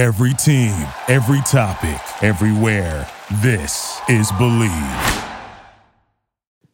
Every team, every topic, everywhere. This is Believe.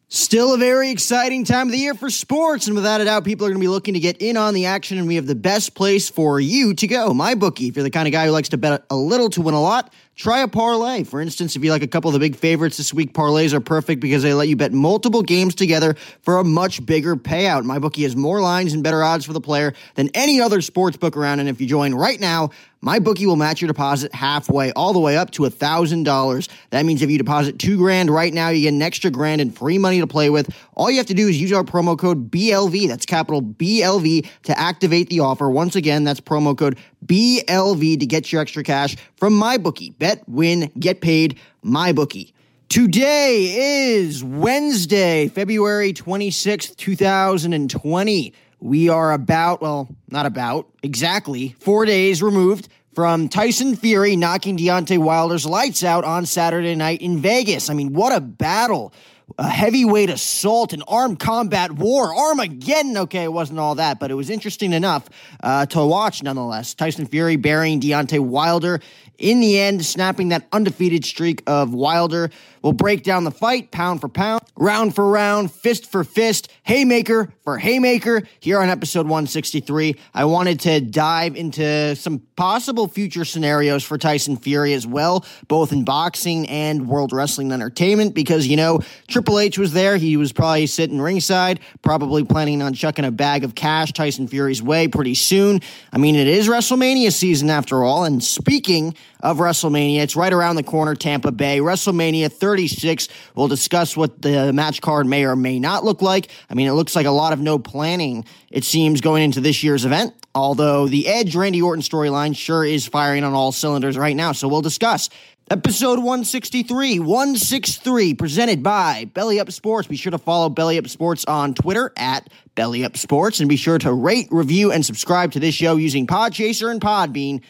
Still a very exciting time of the year for sports, and without a doubt, people are going to be looking to get in on the action, and we have the best place for you to go. My bookie, if you're the kind of guy who likes to bet a little to win a lot, try a parlay. For instance, if you like a couple of the big favorites this week, parlays are perfect because they let you bet multiple games together for a much bigger payout. My bookie has more lines and better odds for the player than any other sports book around, and if you join right now, my bookie will match your deposit halfway, all the way up to $1,000. That means if you deposit two grand right now, you get an extra grand and free money to play with. All you have to do is use our promo code BLV, that's capital BLV, to activate the offer. Once again, that's promo code BLV to get your extra cash from my bookie. Bet, win, get paid, my bookie. Today is Wednesday, February 26th, 2020. We are about, well, not about, exactly four days removed from Tyson Fury knocking Deontay Wilder's lights out on Saturday night in Vegas. I mean, what a battle. A heavyweight assault, an armed combat war, Armageddon. Okay, it wasn't all that, but it was interesting enough uh, to watch nonetheless. Tyson Fury burying Deontay Wilder in the end, snapping that undefeated streak of Wilder. We'll break down the fight pound for pound, round for round, fist for fist, haymaker for haymaker here on episode 163. I wanted to dive into some possible future scenarios for Tyson Fury as well, both in boxing and World Wrestling Entertainment, because, you know, Triple H was there. He was probably sitting ringside, probably planning on chucking a bag of cash Tyson Fury's way pretty soon. I mean, it is WrestleMania season after all. And speaking of WrestleMania. It's right around the corner, Tampa Bay. WrestleMania 36. We'll discuss what the match card may or may not look like. I mean, it looks like a lot of no planning, it seems, going into this year's event. Although the Edge Randy Orton storyline sure is firing on all cylinders right now. So we'll discuss. Episode 163, 163, presented by Belly Up Sports. Be sure to follow Belly Up Sports on Twitter at Belly Up Sports and be sure to rate, review, and subscribe to this show using Podchaser and Podbean.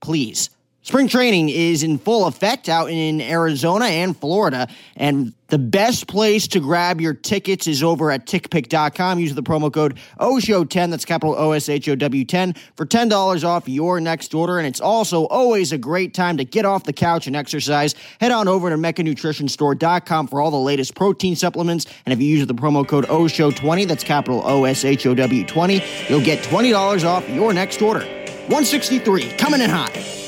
Please. Spring training is in full effect out in Arizona and Florida, and the best place to grab your tickets is over at tickpick.com. Use the promo code OSHOW10, that's capital O S H O W 10, for $10 off your next order. And it's also always a great time to get off the couch and exercise. Head on over to MeccaNutritionStore.com for all the latest protein supplements. And if you use the promo code OSHOW20, that's capital O S H O W 20, you'll get $20 off your next order. 163, coming in hot.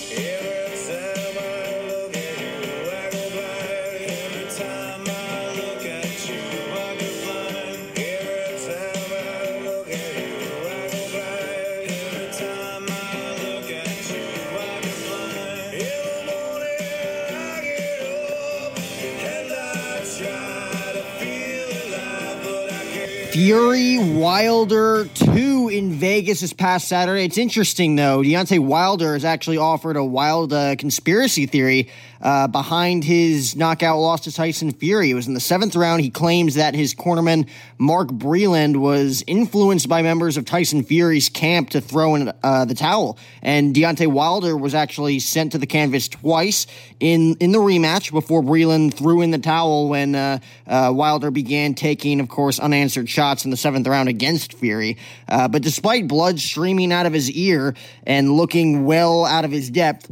Fury Wilder 2 in Vegas this past Saturday. It's interesting, though. Deontay Wilder has actually offered a wild uh, conspiracy theory uh, behind his knockout loss to Tyson Fury. It was in the seventh round. He claims that his cornerman, Mark Breland, was influenced by members of Tyson Fury's camp to throw in uh, the towel. And Deontay Wilder was actually sent to the canvas twice in, in the rematch before Breland threw in the towel when uh, uh, Wilder began taking, of course, unanswered shots in the seventh round against Fury. Uh, but despite blood streaming out of his ear and looking well out of his depth,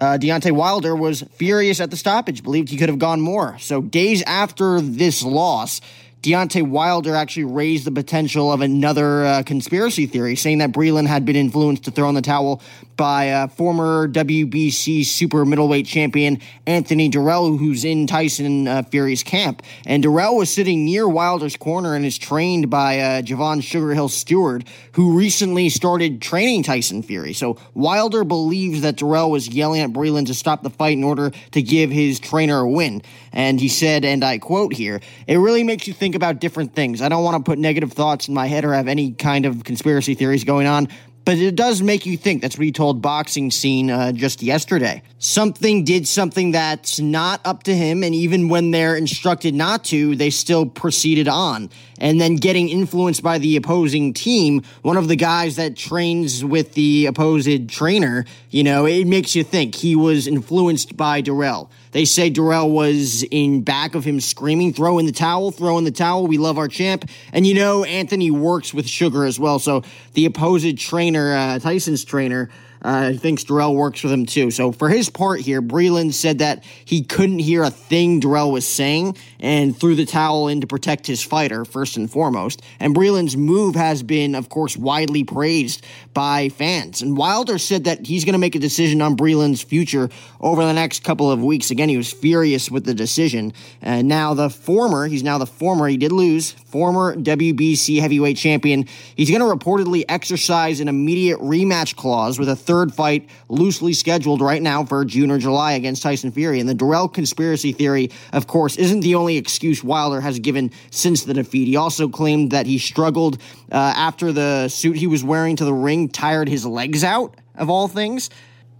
uh, Deontay Wilder was furious at the stoppage, believed he could have gone more. So, days after this loss, Deontay Wilder actually raised the potential of another uh, conspiracy theory, saying that Breland had been influenced to throw in the towel by uh, former WBC super middleweight champion Anthony Dirrell, who's in Tyson uh, Fury's camp. And Dirrell was sitting near Wilder's corner and is trained by uh, Javan Sugarhill Steward, who recently started training Tyson Fury. So Wilder believes that Dirrell was yelling at Breland to stop the fight in order to give his trainer a win. And he said, and I quote here, it really makes you think about different things. I don't want to put negative thoughts in my head or have any kind of conspiracy theories going on, but it does make you think. That's what he told Boxing Scene uh, just yesterday. Something did something that's not up to him, and even when they're instructed not to, they still proceeded on. And then getting influenced by the opposing team, one of the guys that trains with the opposed trainer, you know, it makes you think he was influenced by Dirrell. They say Dirrell was in back of him screaming, throw in the towel, throw in the towel. We love our champ. And you know, Anthony works with Sugar as well. So the opposed trainer, uh, Tyson's trainer, uh, thinks Dirrell works with him too. So for his part here, Breland said that he couldn't hear a thing Dirrell was saying and threw the towel in to protect his fighter, first and foremost. And Breland's move has been, of course, widely praised by fans. And Wilder said that he's going to make a decision on Breland's future over the next couple of weeks. Again, he was furious with the decision. And now the former, he's now the former, he did lose, former WBC heavyweight champion. He's going to reportedly exercise an immediate rematch clause with a third fight loosely scheduled right now for June or July against Tyson Fury. And the Dirrell conspiracy theory, of course, isn't the only excuse Wilder has given since the defeat. He also claimed that he struggled uh, after the suit he was wearing to the ring tired his legs out, of all things.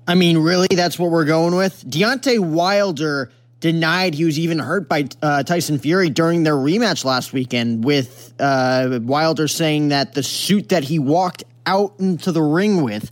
I mean, really, that's what we're going with? Deontay Wilder denied he was even hurt by uh, Tyson Fury during their rematch last weekend, with uh, Wilder saying that the suit that he walked out into the ring with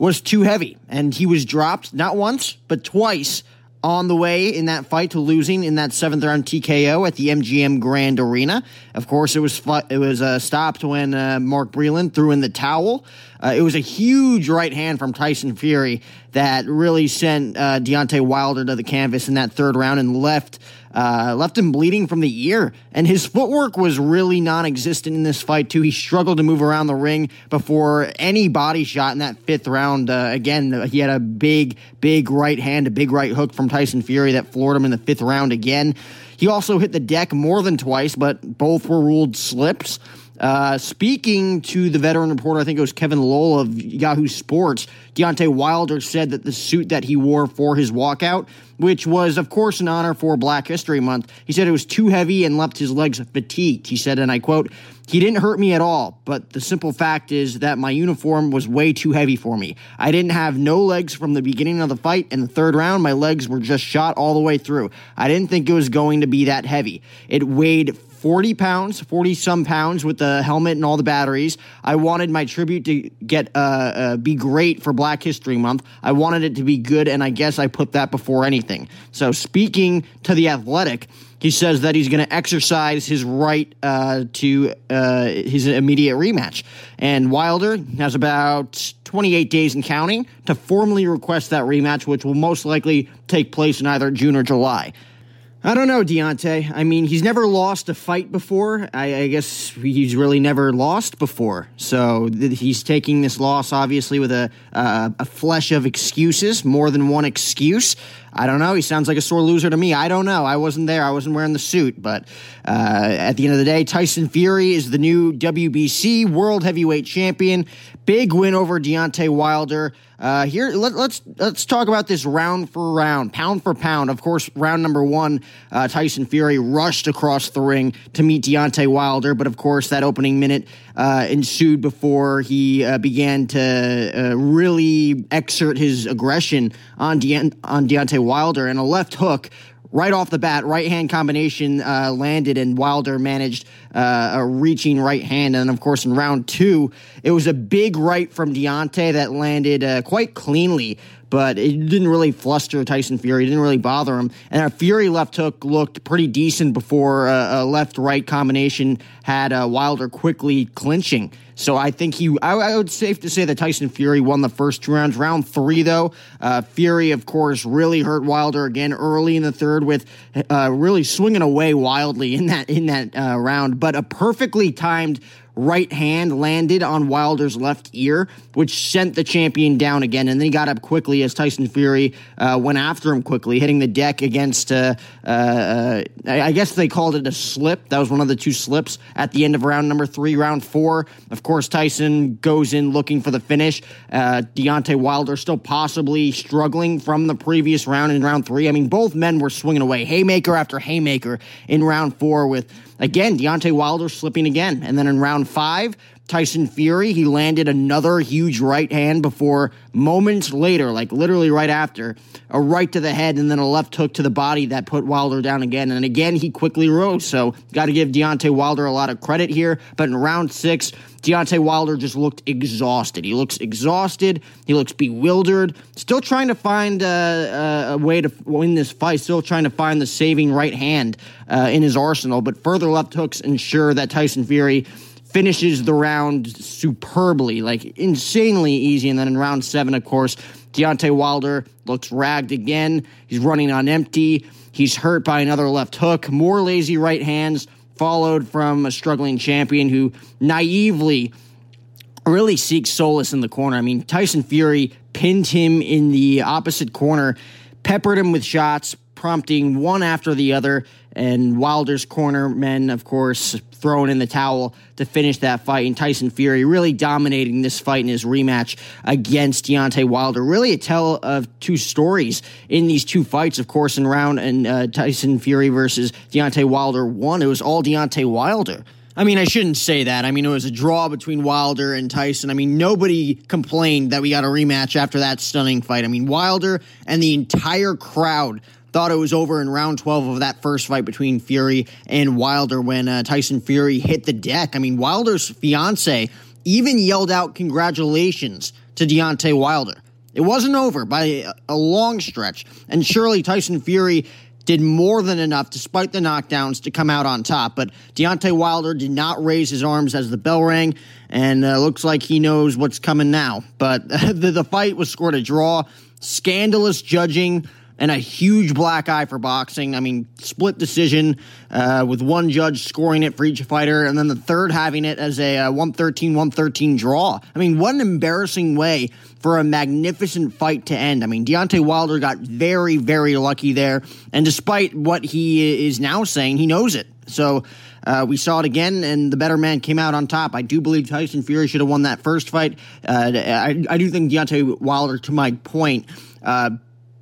was too heavy, and he was dropped not once but twice on the way in that fight to losing in that seventh round TKO at the MGM Grand Arena. Of course, it was it was uh, stopped when uh, Mark Breland threw in the towel. Uh, it was a huge right hand from Tyson Fury that really sent uh, Deontay Wilder to the canvas in that third round and left uh, left him bleeding from the ear. And his footwork was really non existent in this fight, too. He struggled to move around the ring before any body shot in that fifth round. Uh, again, he had a big, big right hand, a big right hook from Tyson Fury that floored him in the fifth round again. He also hit the deck more than twice, but both were ruled slips. Uh, speaking to the veteran reporter, I think it was Kevin Lowell of Yahoo Sports, Deontay Wilder said that the suit that he wore for his walkout, which was, of course, an honor for Black History Month, he said it was too heavy and left his legs fatigued. He said, and I quote, he didn't hurt me at all, but the simple fact is that my uniform was way too heavy for me. I didn't have no legs from the beginning of the fight. In the third round, my legs were just shot all the way through. I didn't think it was going to be that heavy. It weighed 40 pounds, 40 some pounds with the helmet and all the batteries. I wanted my tribute to get uh, uh, be great for Black History Month. I wanted it to be good, and I guess I put that before anything. So, speaking to the athletic, he says that he's going to exercise his right uh, to uh, his immediate rematch. And Wilder has about 28 days in counting to formally request that rematch, which will most likely take place in either June or July. I don't know, Deontay. I mean, he's never lost a fight before. I, I guess he's really never lost before. So th- he's taking this loss, obviously, with a, uh, a flesh of excuses, more than one excuse. I don't know. He sounds like a sore loser to me. I don't know. I wasn't there. I wasn't wearing the suit. But uh, at the end of the day, Tyson Fury is the new WBC World Heavyweight Champion. Big win over Deontay Wilder. Uh, here, let, us let's, let's talk about this round for round, pound for pound. Of course, round number one, uh, Tyson Fury rushed across the ring to meet Deontay Wilder, but of course, that opening minute uh, ensued before he uh, began to uh, really exert his aggression on De- on Deontay Wilder and a left hook right off the bat, right hand combination uh, landed, and Wilder managed uh, a reaching right hand. And of course, in round two, it was a big right from Deontay that landed uh, quite cleanly. But it didn't really fluster Tyson Fury. It didn't really bother him. And our Fury left hook looked pretty decent before uh, a left right combination had uh, Wilder quickly clinching. So I think he, I, I, would safe to say that Tyson Fury won the first two rounds. Round three, though, uh, Fury, of course, really hurt Wilder again early in the third with uh, really swinging away wildly in that in that uh, round. But a perfectly timed right hand landed on Wilder's left ear, which sent the champion down again. And then he got up quickly as Tyson Fury uh, went after him quickly, hitting the deck against, uh, uh, I guess they called it a slip. That was one of the two slips at the end of round number three. Round four, of course, Tyson goes in looking for the finish. Uh, Deontay Wilder still possibly struggling from the previous round in round three. I mean, both men were swinging away, haymaker after haymaker in round four with Again, Deontay Wilder slipping again. And then in round five, Tyson Fury, he landed another huge right hand before moments later, like literally right after, a right to the head and then a left hook to the body that put Wilder down again. And again, he quickly rose. So, got to give Deontay Wilder a lot of credit here. But in round six, Deontay Wilder just looked exhausted. He looks exhausted. He looks bewildered. Still trying to find uh, a way to win this fight. Still trying to find the saving right hand uh, in his arsenal. But further left hooks ensure that Tyson Fury finishes the round superbly, like insanely easy. And then in round seven, of course, Deontay Wilder looks ragged again. He's running on empty. He's hurt by another left hook, more lazy right hands, followed from a struggling champion who naively really seeks solace in the corner. I mean, Tyson Fury pinned him in the opposite corner, peppered him with shots, prompting one after the other, and Wilder's corner men, of course, throwing in the towel to finish that fight. And Tyson Fury really dominating this fight in his rematch against Deontay Wilder. Really a tell of two stories in these two fights, of course, in round and uh, Tyson Fury versus Deontay Wilder one. It was all Deontay Wilder. I mean, I shouldn't say that. I mean, it was a draw between Wilder and Tyson. I mean, nobody complained that we got a rematch after that stunning fight. I mean, Wilder and the entire crowd thought it was over in round 12 of that first fight between Fury and Wilder when uh, Tyson Fury hit the deck. I mean, Wilder's fiance even yelled out congratulations to Deontay Wilder. It wasn't over by a long stretch. And surely Tyson Fury did more than enough, despite the knockdowns, to come out on top. But Deontay Wilder did not raise his arms as the bell rang, and uh, looks like he knows what's coming now. But the, the fight was scored a draw. Scandalous judging and a huge black eye for boxing. I mean, split decision uh, with one judge scoring it for each fighter, and then the third having it as a uh, 113 113 draw. I mean, what an embarrassing way for a magnificent fight to end. I mean, Deontay Wilder got very, very lucky there, and despite what he is now saying, he knows it. So, uh, we saw it again, and the better man came out on top. I do believe Tyson Fury should have won that first fight. Uh, I, I, do think Deontay Wilder, to my point, uh,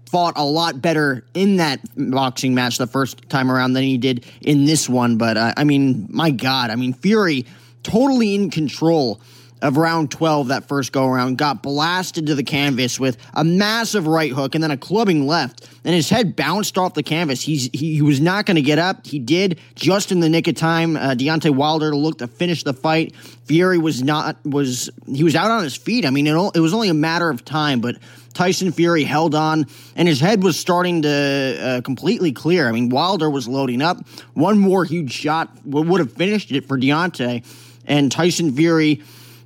fought a lot better in that boxing match the first time around than he did in this one. But uh, I mean, my God, I mean, Fury totally in control of round 12, that first go around, got blasted to the canvas with a massive right hook and then a clubbing left, and his head bounced off the canvas. He's, he, he was not going to get up. He did just in the nick of time. Uh, Deontay Wilder looked to finish the fight. Fury was not, was, he was out on his feet. I mean, it, it was only a matter of time, but Tyson Fury held on, and his head was starting to uh, completely clear. I mean, Wilder was loading up. One more huge shot would have finished it for Deontay, and Tyson Fury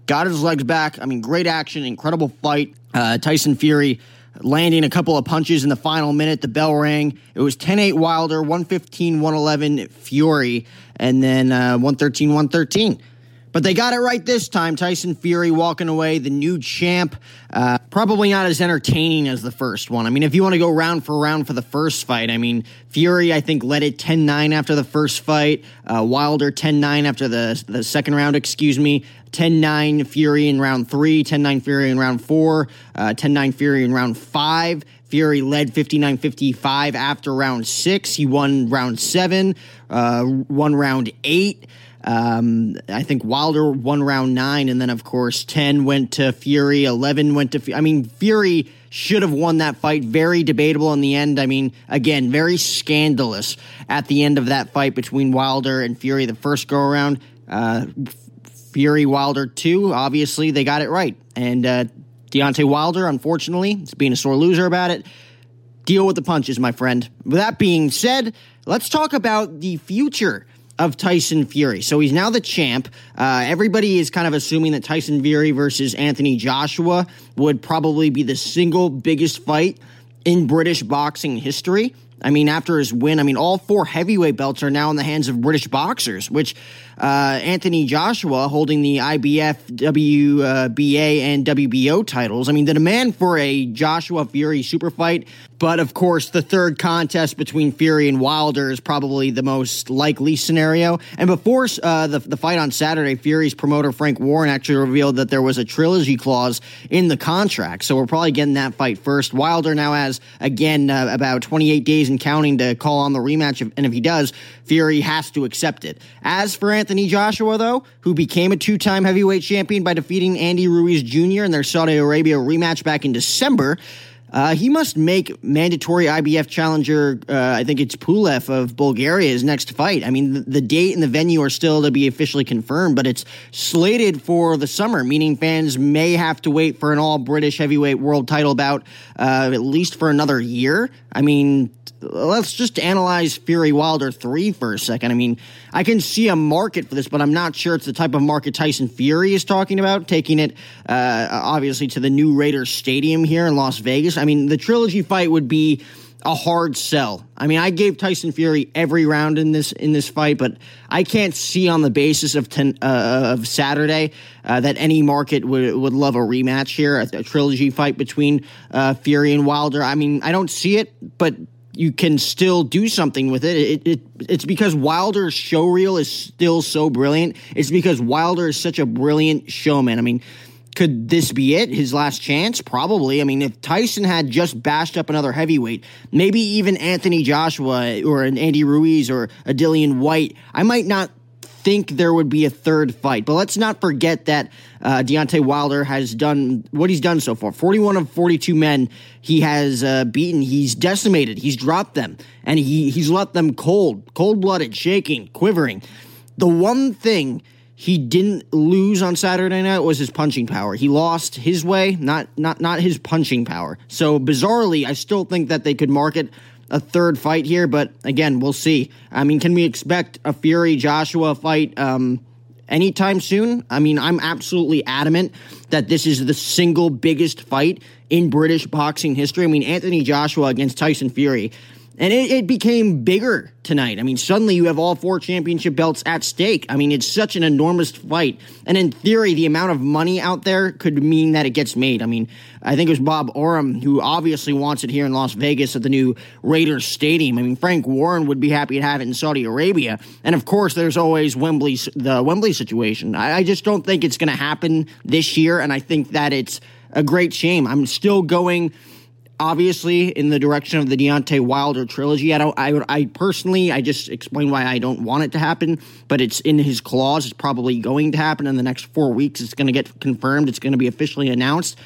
got his legs back. I mean, great action, incredible fight. Uh, Tyson Fury landing a couple of punches in the final minute. The bell rang. It was 10 8 Wilder, 115 111 Fury, and then uh, 113 113. But they got it right this time. Tyson Fury walking away, the new champ. Uh, probably not as entertaining as the first one. I mean, if you want to go round for round for the first fight, I mean, Fury, I think, led it 10 9 after the first fight. Uh, Wilder 10 9 after the, the second round, excuse me. 10 9 Fury in round three, 10 9 Fury in round four, uh, 10 9 Fury in round five. Fury led 59 55 after round six. He won round seven, uh, won round eight. Um, I think Wilder won round nine, and then of course ten went to Fury, eleven went to. I mean, Fury should have won that fight. Very debatable in the end. I mean, again, very scandalous at the end of that fight between Wilder and Fury. The first go around, uh, Fury Wilder two. Obviously, they got it right, and uh, Deontay Wilder, unfortunately, is being a sore loser about it. Deal with the punches, my friend. With that being said, let's talk about the future of Tyson Fury. So he's now the champ. Uh, everybody is kind of assuming that Tyson Fury versus Anthony Joshua would probably be the single biggest fight in British boxing history. I mean, after his win, I mean, all four heavyweight belts are now in the hands of British boxers, which uh, Anthony Joshua holding the IBF, WBA, and WBO titles. I mean, the demand for a Joshua Fury super fight, but of course, the third contest between Fury and Wilder is probably the most likely scenario. And before uh, the, the fight on Saturday, Fury's promoter Frank Warren actually revealed that there was a trilogy clause in the contract. So we're probably getting that fight first. Wilder now has, again, uh, about 28 days and counting to call on the rematch. And if he does, Fury has to accept it. As for Anthony Joshua, though, who became a two time heavyweight champion by defeating Andy Ruiz Jr. in their Saudi Arabia rematch back in December, Uh, he must make mandatory IBF challenger, uh, I think it's Pulev of Bulgaria, next fight. I mean, the, the, date and the venue are still to be officially confirmed, but it's slated for the summer, meaning fans may have to wait for an all British heavyweight world title bout uh, at least for another year. I mean, let's just analyze Fury Wilder 3 for a second. I mean, I can see a market for this, but I'm not sure it's the type of market Tyson Fury is talking about, taking it uh, obviously to the new Raiders Stadium here in Las Vegas. I mean, the trilogy fight would be a hard sell. I mean, I gave Tyson Fury every round in this in this fight, but I can't see on the basis of ten, uh, of Saturday uh, that any market would would love a rematch here, a, a trilogy fight between uh, Fury and Wilder. I mean, I don't see it, but you can still do something with it. It, it. It's because Wilder's show reel is still so brilliant. It's because Wilder is such a brilliant showman. I mean, could this be it? His last chance? Probably. I mean, if Tyson had just bashed up another heavyweight, maybe even Anthony Joshua or an Andy Ruiz or a Dillian Whyte, I might not think there would be a third fight. But let's not forget that uh, Deontay Wilder has done what he's done so far. 41 of 42 men he has uh, beaten. He's decimated. He's dropped them. And he, he's let them cold, cold blooded, shaking, quivering. The one thing he didn't lose on Saturday night was his punching power. He lost his way, not not not his punching power. So bizarrely, I still think that they could market a third fight here, but again, we'll see. I mean, can we expect a Fury Joshua fight um, anytime soon? I mean, I'm absolutely adamant that this is the single biggest fight in British boxing history. I mean, Anthony Joshua against Tyson Fury and it, it, became bigger tonight. I mean, suddenly you have all four championship belts at stake. I mean, it's such an enormous fight. And in theory, the amount of money out there could mean that it gets made. I mean, I think it was Bob Arum who obviously wants it here in Las Vegas at the new Raiders Stadium. I mean, Frank Warren would be happy to have it in Saudi Arabia. And of course, there's always Wembley, the Wembley situation. I, I just don't think it's going to happen this year. And I think that it's a great shame. I'm still going obviously in the direction of the Deontay Wilder trilogy. I don't. I I personally, I just explain why I don't want it to happen, but it's in his clause. It's probably going to happen in the next four weeks. It's going to get confirmed. It's going to be officially announced.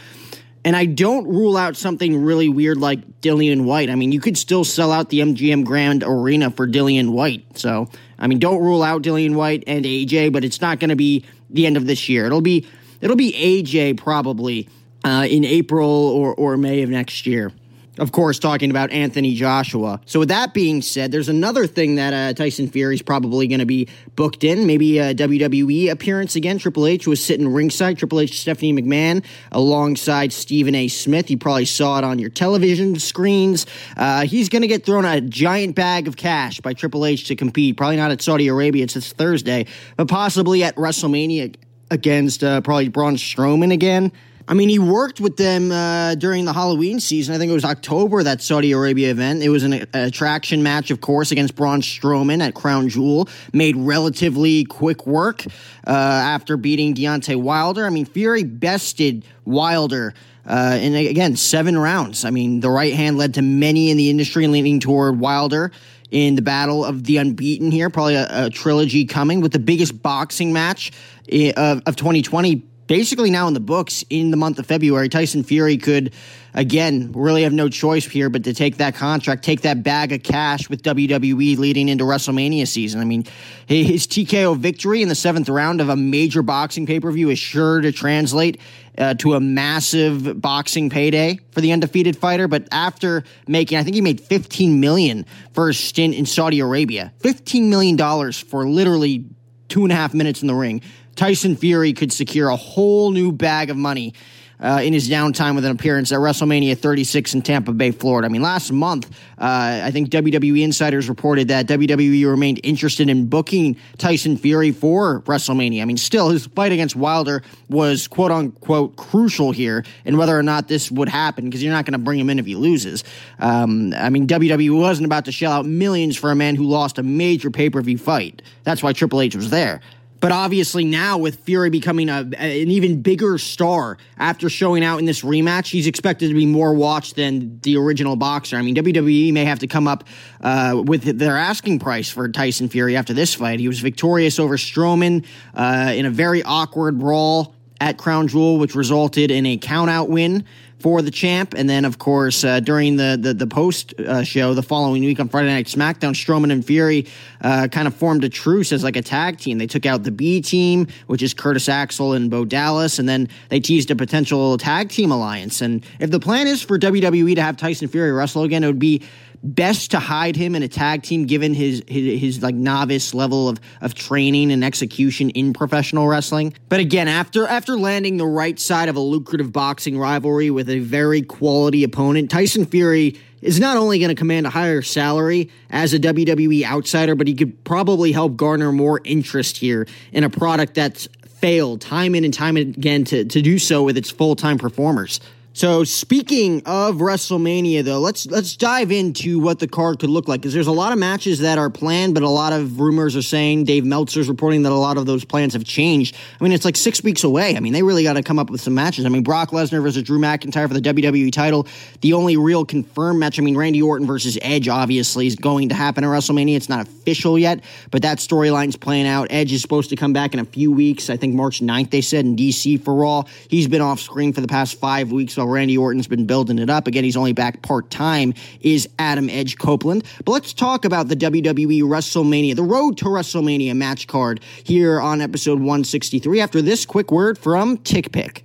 And I don't rule out something really weird like Dillian Whyte. I mean, you could still sell out the MGM Grand Arena for Dillian Whyte. So, I mean, don't rule out Dillian Whyte and AJ, but it's not going to be the end of this year. It'll be it'll be AJ probably uh, in April or, or May of next year. Of course, talking about Anthony Joshua. So, with that being said, there's another thing that uh, Tyson Fury's probably going to be booked in. Maybe a WWE appearance again. Triple H was sitting ringside. Triple H, Stephanie McMahon, alongside Stephen A. Smith. You probably saw it on your television screens. Uh, he's going to get thrown a giant bag of cash by Triple H to compete. Probably not at Saudi Arabia. It's this Thursday, but possibly at WrestleMania against uh, probably Braun Strowman again. I mean, he worked with them uh, during the Halloween season. I think it was October, that Saudi Arabia event. It was an attraction match, of course, against Braun Strowman at Crown Jewel. Made relatively quick work uh, after beating Deontay Wilder. I mean, Fury bested Wilder. Uh, and again, seven rounds. I mean, the right hand led to many in the industry leaning toward Wilder in the battle of the unbeaten here. Probably a, a trilogy coming with the biggest boxing match eh, of, of 2020 basically now in the books in the month of February. Tyson Fury could, again, really have no choice here but to take that contract, take that bag of cash with WWE leading into WrestleMania season. I mean, his TKO victory in the seventh round of a major boxing pay per view is sure to translate. Uh, to a massive boxing payday for the undefeated fighter, but after making, I think he made 15 million for a stint in Saudi Arabia. 15 million dollars for literally two and a half minutes in the ring. Tyson Fury could secure a whole new bag of money uh, in his downtime with an appearance at WrestleMania 36 in Tampa Bay, Florida. I mean, last month, uh, I think WWE insiders reported that WWE remained interested in booking Tyson Fury for WrestleMania. I mean, still, his fight against Wilder was quote unquote crucial here and whether or not this would happen because you're not going to bring him in if he loses. Um, I mean, WWE wasn't about to shell out millions for a man who lost a major pay per view fight. That's why Triple H was there. But obviously now with Fury becoming a, an even bigger star after showing out in this rematch, he's expected to be more watched than the original boxer. I mean, WWE may have to come up uh, with their asking price for Tyson Fury after this fight. He was victorious over Strowman uh, in a very awkward brawl at Crown Jewel, which resulted in a countout win for the champ. And then, of course, uh, during the the, the post uh, show the following week on Friday Night SmackDown, Strowman and Fury uh, kind of formed a truce as like a tag team. They took out the B team, which is Curtis Axel and Bo Dallas, and then they teased a potential tag team alliance. And if the plan is for WWE to have Tyson Fury wrestle again, it would be best to hide him in a tag team given his, his his, like novice level of of training and execution in professional wrestling. But again, after after landing the right side of a lucrative boxing rivalry with a very quality opponent, Tyson Fury is not only going to command a higher salary as a WWE outsider, but he could probably help garner more interest here in a product that's failed time in and time again to, to do so with its full time performers. So speaking of WrestleMania, though, let's let's dive into what the card could look like because there's a lot of matches that are planned, but a lot of rumors are saying Dave Meltzer's reporting that a lot of those plans have changed. I mean, it's like six weeks away. I mean, they really got to come up with some matches. I mean, Brock Lesnar versus Drew McIntyre for the WWE title, the only real confirmed match. I mean, Randy Orton versus Edge obviously is going to happen at WrestleMania. It's not official yet, but that storyline's playing out. Edge is supposed to come back in a few weeks. I think March 9th, they said in DC for Raw. He's been off screen for the past five weeks. So Randy Orton's been building it up. Again, he's only back part time, is Adam Edge Copeland. But let's talk about the WWE WrestleMania, the road to WrestleMania match card here on episode 163 after this quick word from TickPick.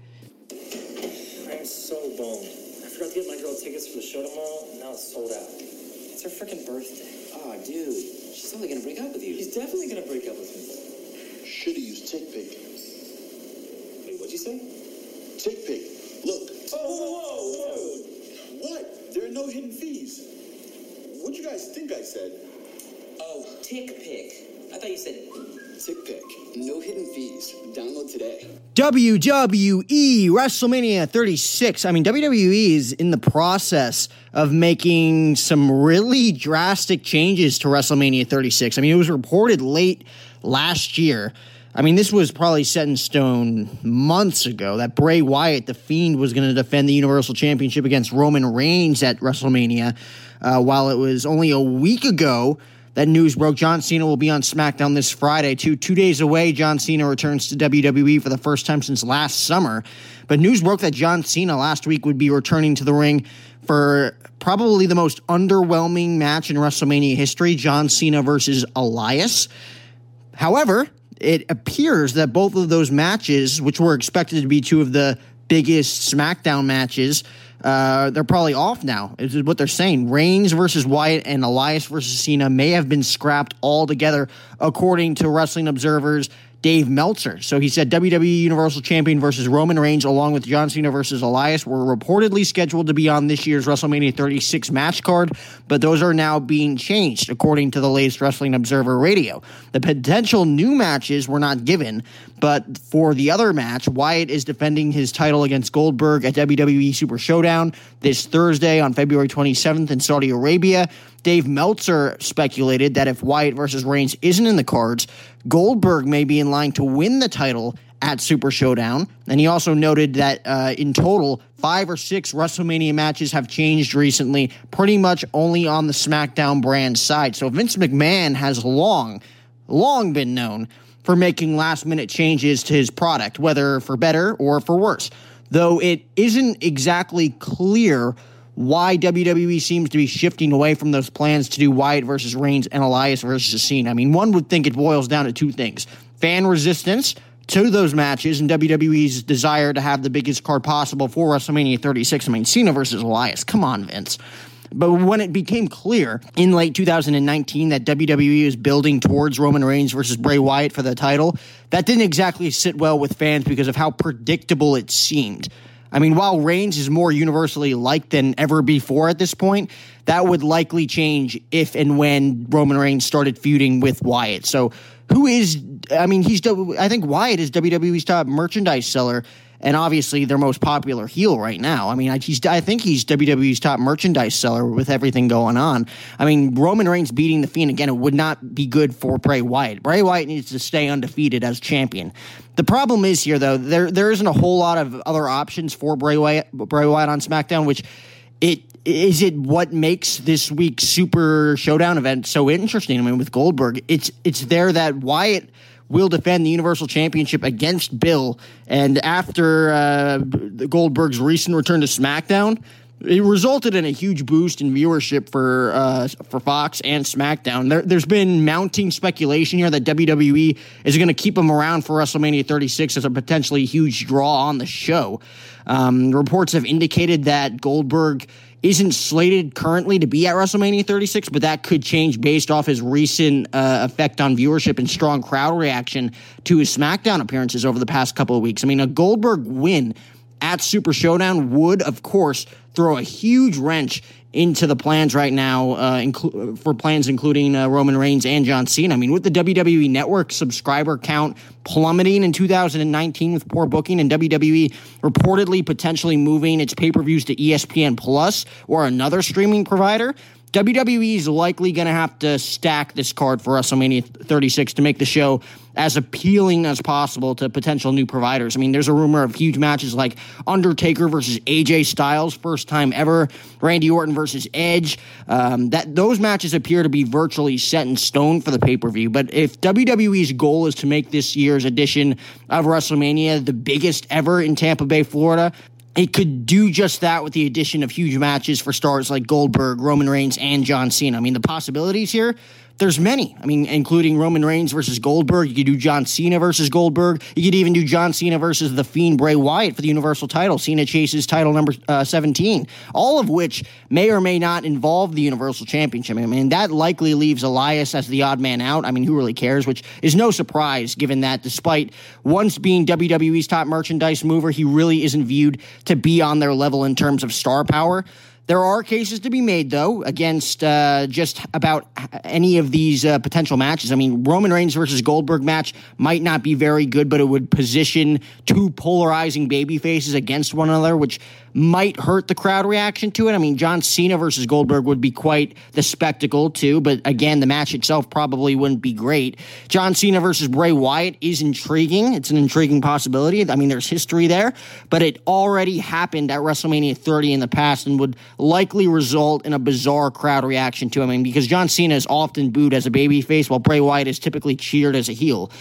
I'm so bummed. I forgot to get my girl tickets for the show tomorrow, and now it's sold out. It's her freaking birthday. Oh, dude, she's totally gonna break up with you. She's definitely gonna break up with me. Should've used Tick Pick. Wait, what'd you say? Tick Pick. No hidden fees. What'd you guys think I said? Oh, Tick Pick. I thought you said Tick Pick. No hidden fees. Download today. WWE WrestleMania 36. I mean, WWE is in the process of making some really drastic changes to WrestleMania 36. I mean, it was reported late last year. I mean, this was probably set in stone months ago that Bray Wyatt, the Fiend, was going to defend the Universal Championship against Roman Reigns at WrestleMania, uh, while it was only a week ago that news broke John Cena will be on SmackDown this Friday. Two two days away, John Cena returns to WWE for the first time since last summer. But news broke that John Cena last week would be returning to the ring for probably the most underwhelming match in WrestleMania history: John Cena versus Elias. However, it appears that both of those matches, which were expected to be two of the biggest SmackDown matches, uh, they're probably off now. Is what they're saying. Reigns versus Wyatt and Elias versus Cena may have been scrapped altogether, according to Wrestling Observer's Dave Meltzer. So he said WWE Universal Champion versus Roman Reigns, along with John Cena versus Elias, were reportedly scheduled to be on this year's WrestleMania 36 match card, but those are now being changed, according to the latest Wrestling Observer Radio. The potential new matches were not given, but for the other match, Wyatt is defending his title against Goldberg at WWE Super Showdown this Thursday on February 27th in Saudi Arabia. Dave Meltzer speculated that if Wyatt versus Reigns isn't in the cards, Goldberg may be in line to win the title at Super Showdown. And he also noted that uh, in total, five or six WrestleMania matches have changed recently, pretty much only on the SmackDown brand side. So Vince McMahon has long, long been known for making last minute changes to his product, whether for better or for worse. Though it isn't exactly clear why WWE seems to be shifting away from those plans to do Wyatt versus Reigns and Elias versus Cena. I mean, one would think it boils down to two things fan resistance to those matches and WWE's desire to have the biggest card possible for WrestleMania 36. I mean, Cena versus Elias. Come on, Vince. But when it became clear in late 2019 that WWE is building towards Roman Reigns versus Bray Wyatt for the title, that didn't exactly sit well with fans because of how predictable it seemed. I mean, while Reigns is more universally liked than ever before at this point, that would likely change if and when Roman Reigns started feuding with Wyatt. So, who is, I mean, he's, I think Wyatt is WWE's top merchandise seller and obviously their most popular heel right now. I mean, I, he's, I think he's WWE's top merchandise seller with everything going on. I mean, Roman Reigns beating the Fiend again, it would not be good for Bray Wyatt. Bray Wyatt needs to stay undefeated as champion. The problem is here, though, there there isn't a whole lot of other options for Bray Wyatt, Bray Wyatt on SmackDown, which it is it what makes this week's Super Showdown event so interesting. I mean, with Goldberg, it's it's there that Wyatt will defend the Universal Championship against Bill. And after uh, Goldberg's recent return to SmackDown, it resulted in a huge boost in viewership for uh, for Fox and SmackDown. There, has been mounting speculation here that WWE is going to keep him around for WrestleMania 36 as a potentially huge draw on the show. Um, reports have indicated that Goldberg isn't slated currently to be at WrestleMania 36, but that could change based off his recent uh, effect on viewership and strong crowd reaction to his SmackDown appearances over the past couple of weeks. I mean, a Goldberg win at Super Showdown would, of course, throw a huge wrench into the plans right now uh, inclu- for plans including uh, Roman Reigns and John Cena. I mean, with the WWE Network subscriber count plummeting in 2019 with poor booking and WWE reportedly potentially moving its pay-per-views to ESPN Plus or another streaming provider, WWE is likely going to have to stack this card for WrestleMania 36 to make the show as appealing as possible to potential new providers. I mean, there's a rumor of huge matches like Undertaker versus AJ Styles, first time ever, Randy Orton versus Edge. Um, that those matches appear to be virtually set in stone for the pay per view. But if WWE's goal is to make this year's edition of WrestleMania the biggest ever in Tampa Bay, Florida, it could do just that with the addition of huge matches for stars like Goldberg, Roman Reigns, and John Cena. I mean, the possibilities here there's many. I mean, including Roman Reigns versus Goldberg. You could do John Cena versus Goldberg. You could even do John Cena versus the Fiend Bray Wyatt for the Universal title. Cena chases title number uh, 17. All of which may or may not involve the Universal Championship. I mean, that likely leaves Elias as the odd man out. I mean, who really cares? Which is no surprise given that despite once being WWE's top merchandise mover, he really isn't viewed to be on their level in terms of star power. There are cases to be made, though, against uh, just about any of these uh, potential matches. I mean, Roman Reigns versus Goldberg match might not be very good, but it would position two polarizing baby faces against one another, which might hurt the crowd reaction to it. I mean, John Cena versus Goldberg would be quite the spectacle, too, but again, the match itself probably wouldn't be great. John Cena versus Bray Wyatt is intriguing. It's an intriguing possibility. I mean, there's history there, but it already happened at WrestleMania 30 in the past and would likely result in a bizarre crowd reaction to him. I mean, because John Cena is often booed as a babyface, while Bray Wyatt is typically cheered as a heel.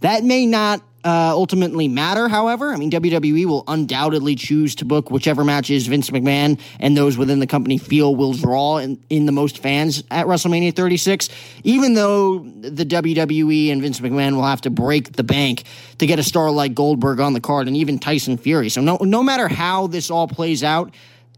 That may not uh, ultimately matter, however. I mean, WWE will undoubtedly choose to book whichever matches Vince McMahon and those within the company feel will draw in, in the most fans at WrestleMania 36, even though the WWE and Vince McMahon will have to break the bank to get a star like Goldberg on the card and even Tyson Fury. So, no, no matter how this all plays out,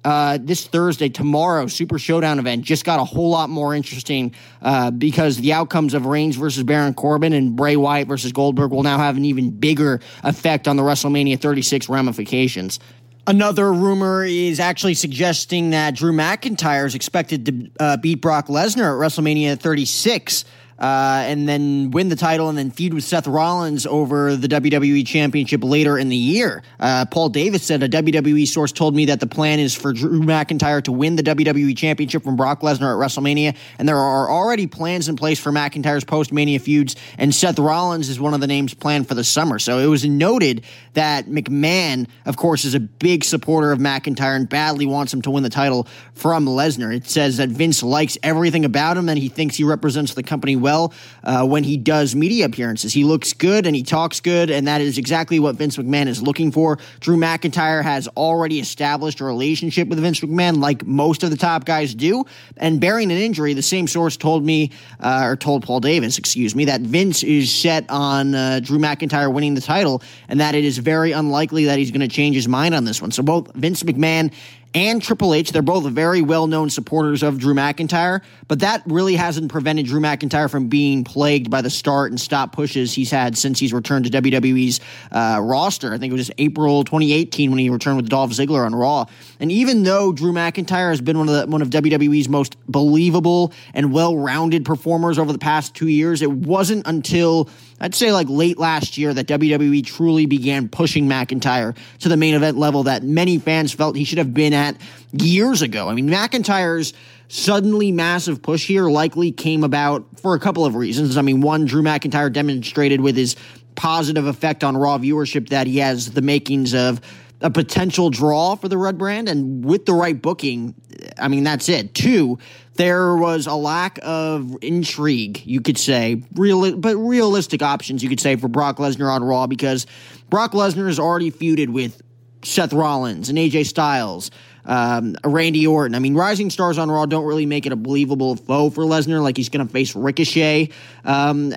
uh, this Thursday, tomorrow, Super Showdown event just got a whole lot more interesting uh, because the outcomes of Reigns versus Baron Corbin and Bray Wyatt versus Goldberg will now have an even bigger effect on the WrestleMania 36 ramifications. Another rumor is actually suggesting that Drew McIntyre is expected to uh, beat Brock Lesnar at WrestleMania 36 uh, and then win the title and then feud with Seth Rollins over the WWE Championship later in the year. Uh, Paul Davis said a WWE source told me that the plan is for Drew McIntyre to win the WWE Championship from Brock Lesnar at WrestleMania, and there are already plans in place for McIntyre's post Mania feuds, and Seth Rollins is one of the names planned for the summer. So it was noted that McMahon, of course, is a big supporter of McIntyre and badly wants him to win the title from Lesnar. It says that Vince likes everything about him and he thinks he represents the company well well uh, when he does media appearances. He looks good and he talks good, and that is exactly what Vince McMahon is looking for. Drew McIntyre has already established a relationship with Vince McMahon, like most of the top guys do. And bearing an injury, the same source told me, uh, or told Paul Davis, excuse me, that Vince is set on uh, Drew McIntyre winning the title, and that it is very unlikely that he's going to change his mind on this one. So both Vince McMahon and Triple H. They're both very well known supporters of Drew McIntyre, but that really hasn't prevented Drew McIntyre from being plagued by the start and stop pushes he's had since he's returned to WWE's uh, roster. I think it was April 2018 when he returned with Dolph Ziggler on Raw. And even though Drew McIntyre has been one of the one of WWE's most believable and well-rounded performers over the past two years, it wasn't until I'd say like late last year that WWE truly began pushing McIntyre to the main event level that many fans felt he should have been at years ago. I mean, McIntyre's suddenly massive push here likely came about for a couple of reasons. I mean, one, Drew McIntyre demonstrated with his positive effect on Raw viewership that he has the makings of a potential draw for the red brand, and with the right booking, I mean that's it. Two, there was a lack of intrigue, you could say, real but realistic options, you could say, for Brock Lesnar on Raw because Brock Lesnar is already feuded with Seth Rollins and AJ Styles um, Randy Orton. I mean, rising stars on Raw don't really make it a believable foe for Lesnar. Like he's going to face Ricochet um,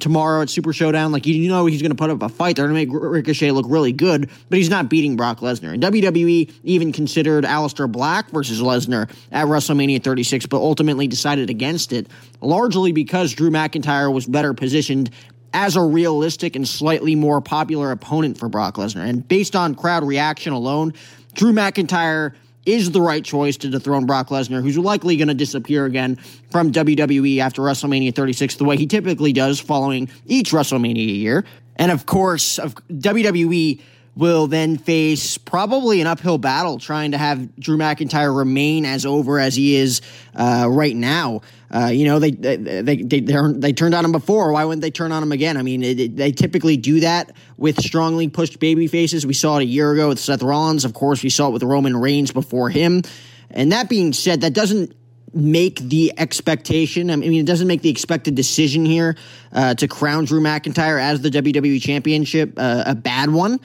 tomorrow at Super Showdown. Like you know he's going to put up a fight. They're going to make Ricochet look really good, but he's not beating Brock Lesnar. And WWE even considered Aleister Black versus Lesnar at WrestleMania 36, but ultimately decided against it, largely because Drew McIntyre was better positioned as a realistic and slightly more popular opponent for Brock Lesnar. And based on crowd reaction alone, Drew McIntyre is the right choice to dethrone Brock Lesnar, who's likely going to disappear again from WWE after WrestleMania 36, the way he typically does following each WrestleMania year. And of course, of WWE will then face probably an uphill battle trying to have Drew McIntyre remain as over as he is uh, right now. Uh, you know, they they they they, they turned on him before. Why wouldn't they turn on him again? I mean, it, it, they typically do that with strongly pushed baby faces. We saw it a year ago with Seth Rollins. Of course, we saw it with Roman Reigns before him. And that being said, that doesn't make the expectation. I mean, it doesn't make the expected decision here uh, to crown Drew McIntyre as the WWE Championship uh, a bad one.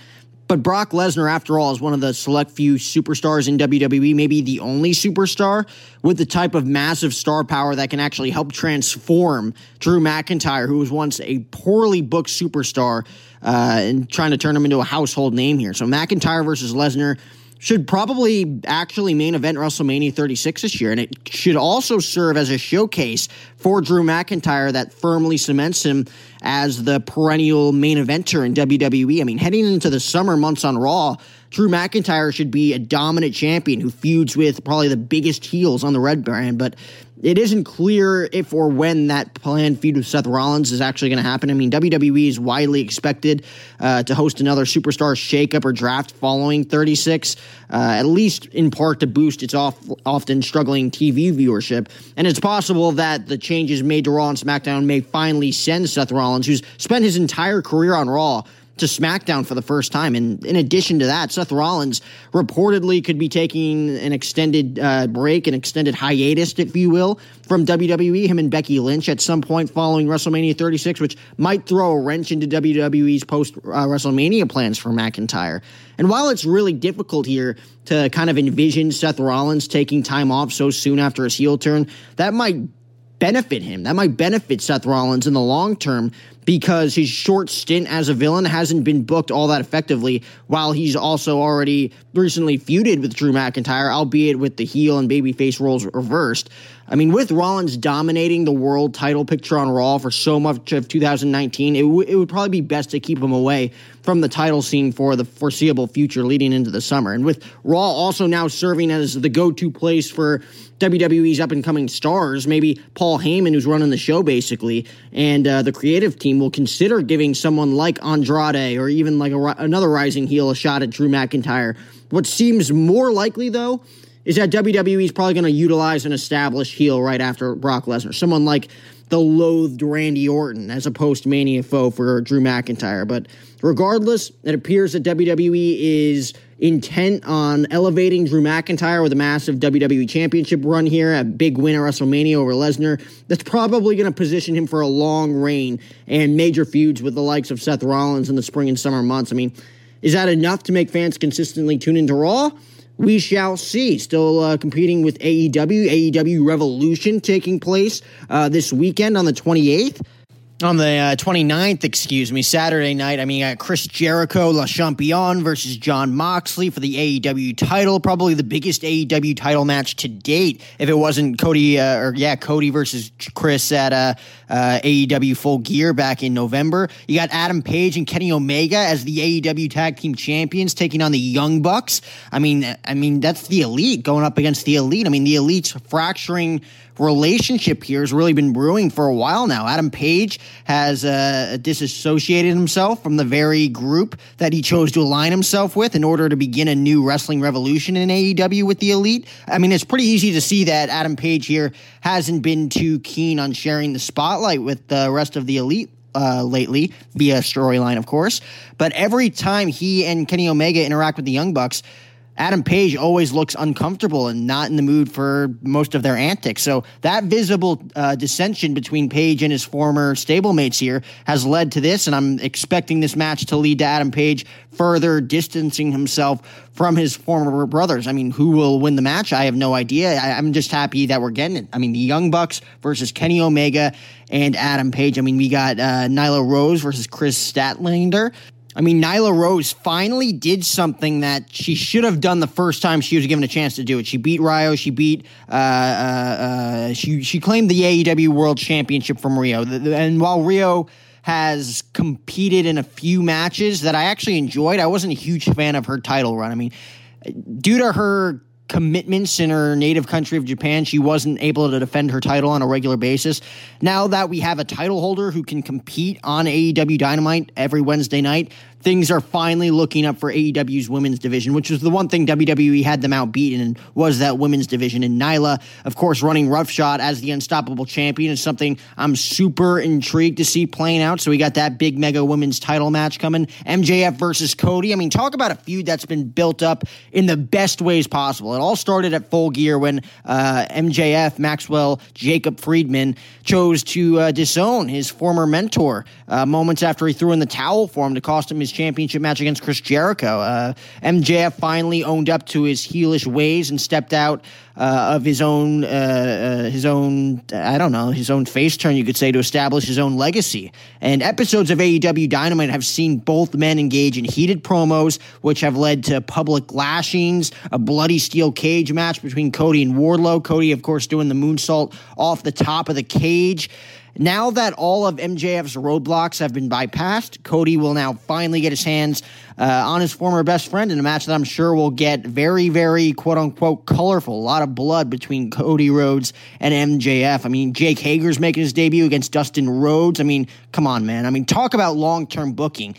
But Brock Lesnar, after all, is one of the select few superstars in WWE, maybe the only superstar with the type of massive star power that can actually help transform Drew McIntyre, who was once a poorly booked superstar, uh, and trying to turn him into a household name here. So McIntyre versus Lesnar should probably actually main event WrestleMania 36 this year. And it should also serve as a showcase for Drew McIntyre that firmly cements him as the perennial main eventer in WWE. I mean, heading into the summer months on Raw, Drew McIntyre should be a dominant champion who feuds with probably the biggest heels on the red brand. But it isn't clear if or when that planned feud with Seth Rollins is actually going to happen. I mean, WWE is widely expected uh, to host another superstar shakeup or draft following 36, uh, at least in part to boost its off, often struggling TV viewership. And it's possible that the changes made to Raw and SmackDown may finally send Seth Rollins, who's spent his entire career on Raw, to SmackDown for the first time. And in addition to that, Seth Rollins reportedly could be taking an extended uh, break, an extended hiatus, if you will, from WWE, him and Becky Lynch at some point following WrestleMania 36, which might throw a wrench into WWE's post uh, WrestleMania plans for McIntyre. And while it's really difficult here to kind of envision Seth Rollins taking time off so soon after his heel turn, that might benefit him. That might benefit Seth Rollins in the long term because his short stint as a villain hasn't been booked all that effectively, while he's also already recently feuded with Drew McIntyre, albeit with the heel and babyface roles reversed. I mean, with Rollins dominating the world title picture on Raw for so much of 2019, it, w- it would probably be best to keep him away from the title scene for the foreseeable future leading into the summer. And with Raw also now serving as the go to place for WWE's up and coming stars, maybe Paul Heyman, who's running the show basically, and uh, the creative team will consider giving someone like Andrade or even like a, another rising heel a shot at Drew McIntyre. What seems more likely, though, is that WWE is probably going to utilize an established heel right after Brock Lesnar, someone like the loathed Randy Orton as a post Mania foe for Drew McIntyre. But regardless, it appears that WWE is intent on elevating Drew McIntyre with a massive WWE Championship run here, a big win at WrestleMania over Lesnar. That's probably going to position him for a long reign and major feuds with the likes of Seth Rollins in the spring and summer months. I mean, is that enough to make fans consistently tune into Raw? We shall see. Still uh, competing with AEW, AEW Revolution taking place uh, this weekend on the 28th on the uh, 29th, excuse me, Saturday night, I mean, uh, Chris Jericho, Le Champion versus Jon Moxley for the AEW title. Probably the biggest AEW title match to date. If it wasn't Cody, uh, or yeah, Cody versus Chris at uh, uh AEW Full Gear back in November. You got Adam Page and Kenny Omega as the AEW Tag Team Champions taking on the Young Bucks. I mean, I mean that's the elite going up against the elite. I mean, the elite's fracturing relationship here has really been brewing for a while now. Adam Page has uh, disassociated himself from the very group that he chose to align himself with in order to begin a new wrestling revolution in AEW with the Elite. I mean, it's pretty easy to see that Adam Page here hasn't been too keen on sharing the spotlight with the rest of the Elite uh, lately via storyline, of course. But every time he and Kenny Omega interact with the Young Bucks, Adam Page always looks uncomfortable and not in the mood for most of their antics. So that visible uh, dissension between Page and his former stablemates here has led to this, and I'm expecting this match to lead to Adam Page further distancing himself from his former brothers. I mean, who will win the match? I have no idea. I, am just happy that we're getting it. I mean, the Young Bucks versus Kenny Omega and Adam Page. I mean, we got uh, Nyla Rose versus Kris Statlander. I mean, Nyla Rose finally did something that she should have done the first time she was given a chance to do it. She beat Riho. She beat. Uh, uh, uh, she she claimed the AEW World Championship from Riho. And while Riho has competed in a few matches that I actually enjoyed, I wasn't a huge fan of her title run. I mean, due to her commitments in her native country of Japan, she wasn't able to defend her title on a regular basis. Now that we have a title holder who can compete on AEW Dynamite every Wednesday night, things are finally looking up for AEW's women's division, which was the one thing WWE had them outbeaten was that women's division. And Nyla, of course, running roughshod as the unstoppable champion is something I'm super intrigued to see playing out. So we got that big mega women's title match coming. MJF versus Cody. I mean, talk about a feud that's been built up in the best ways possible. It all started at full gear when uh, MJF, Maxwell, Jacob Friedman chose to uh, disown his former mentor uh, moments after he threw in the towel for him to cost him his championship match against Chris Jericho. Uh, MJF finally owned up to his heelish ways and stepped out uh, of his own, uh, uh, his own, I don't know, his own face turn, you could say, to establish his own legacy. And episodes of AEW Dynamite have seen both men engage in heated promos, which have led to public lashings, a bloody steel cage match between Cody and Wardlow. Cody, of course, doing the moonsault off the top of the cage. Now that all of MJF's roadblocks have been bypassed, Cody will now finally get his hands uh, on his former best friend in a match that I'm sure will get very, very quote unquote colorful. A lot of blood between Cody Rhodes and MJF. I mean, Jake Hager's making his debut against Dustin Rhodes. I mean, come on, man. I mean, talk about long term booking.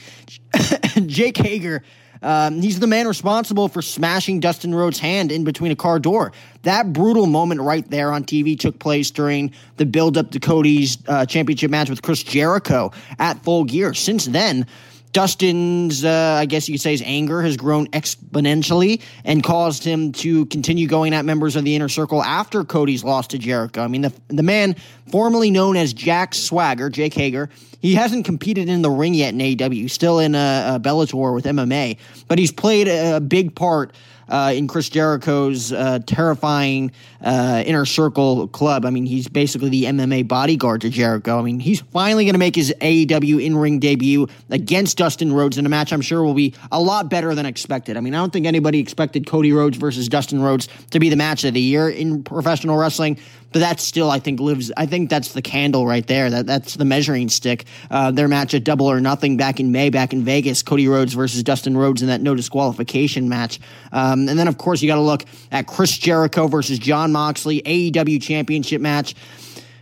Jake Hager um, he's the man responsible for smashing Dustin Rhodes' hand in between a car door. That brutal moment right there on TV took place during the build up to Cody's uh, championship match with Chris Jericho at Full Gear. Since then, Dustin's, uh, I guess you could say, his anger has grown exponentially and caused him to continue going at members of the inner circle after Cody's loss to Jericho. I mean, the, the man formerly known as Jack Swagger, Jake Hager, he hasn't competed in the ring yet in AEW, still in a, a Bellator with MMA, but he's played a, a big part uh, in Chris Jericho's uh, terrifying uh, inner circle club. I mean, he's basically the MMA bodyguard to Jericho. I mean, he's finally going to make his AEW in ring debut against Dustin Rhodes in a match I'm sure will be a lot better than expected. I mean, I don't think anybody expected Cody Rhodes versus Dustin Rhodes to be the match of the year in professional wrestling, but that still, I think, lives. I think that's the candle right there. That that's the measuring stick. Uh, their match at Double or Nothing back in May, back in Vegas, Cody Rhodes versus Dustin Rhodes in that no disqualification match. Um, and then, of course, you got to look at Chris Jericho versus Jon Moxley AEW Championship match.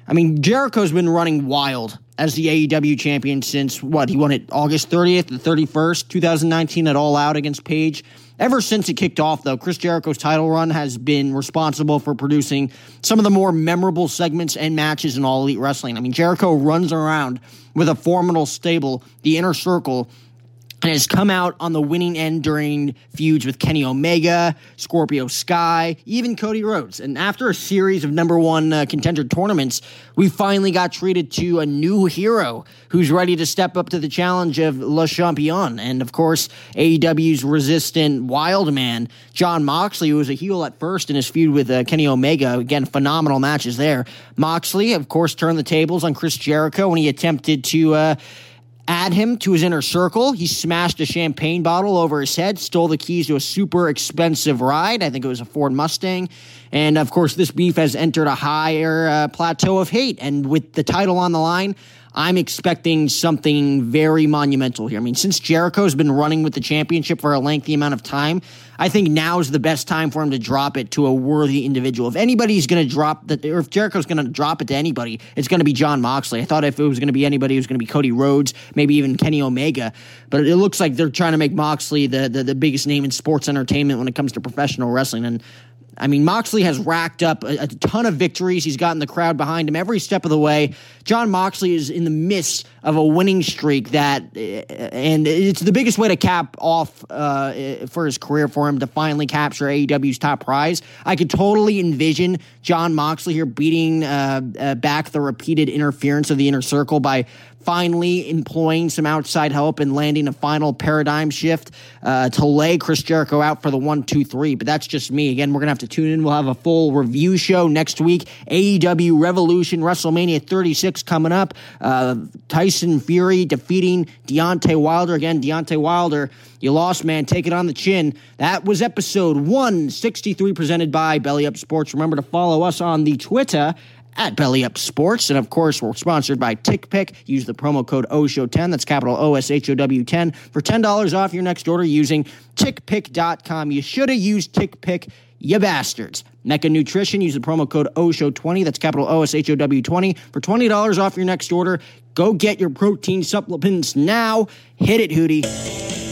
I mean, Jericho's been running wild as the AEW champion since what? He won it August 30th and 31st, 2019 at All Out against Page. Ever since it kicked off, though, Chris Jericho's title run has been responsible for producing some of the more memorable segments and matches in All Elite Wrestling. I mean, Jericho runs around with a formidable stable, the Inner Circle, and has come out on the winning end during feuds with Kenny Omega, Scorpio Sky, even Cody Rhodes. And after a series of number one uh, contender tournaments, we finally got treated to a new hero who's ready to step up to the challenge of Le Champion. And of course, AEW's resistant wild man, Jon Moxley, who was a heel at first in his feud with uh, Kenny Omega. Again, phenomenal matches there. Moxley, of course, turned the tables on Chris Jericho when he attempted to. Uh, add him to his inner circle. He smashed a champagne bottle over his head, stole the keys to a super expensive ride. I think it was a Ford Mustang. And of course, this beef has entered a higher uh, plateau of hate. And with the title on the line, I'm expecting something very monumental here. I mean, since Jericho's been running with the championship for a lengthy amount of time, I think now's the best time for him to drop it to a worthy individual. If anybody's going to drop that, or if Jericho's going to drop it to anybody, it's going to be Jon Moxley. I thought if it was going to be anybody, it was going to be Cody Rhodes, maybe even Kenny Omega. But it looks like they're trying to make Moxley the, the, the biggest name in sports entertainment when it comes to professional wrestling. And I mean, Moxley has racked up a, a, ton of victories. He's gotten the crowd behind him every step of the way. Jon Moxley is in the midst of a winning streak that, and it's the biggest way to cap off uh, for his career for him to finally capture AEW's top prize. I could totally envision Jon Moxley here beating uh, uh, back the repeated interference of the inner circle by finally employing some outside help and landing a final paradigm shift uh, to lay Chris Jericho out for the one, two, three. But that's just me. Again, we're going to have to tune in. We'll have a full review show next week. AEW Revolution WrestleMania 36 coming up. Uh, Tyson Fury defeating Deontay Wilder. Again, Deontay Wilder, you lost, man. Take it on the chin. That was episode 163 presented by Belly Up Sports. Remember to follow us on the Twitter at Belly Up Sports. And of course, we're sponsored by TickPick. Use the promo code OSHOW10, that's capital O S H O W 10, for $10 off your next order using TickPick.com. You should have used TickPick, you bastards. Mecca Nutrition, use the promo code OSHOW20, that's capital O S H O W 20, for $20 off your next order. Go get your protein supplements now. Hit it, Hootie.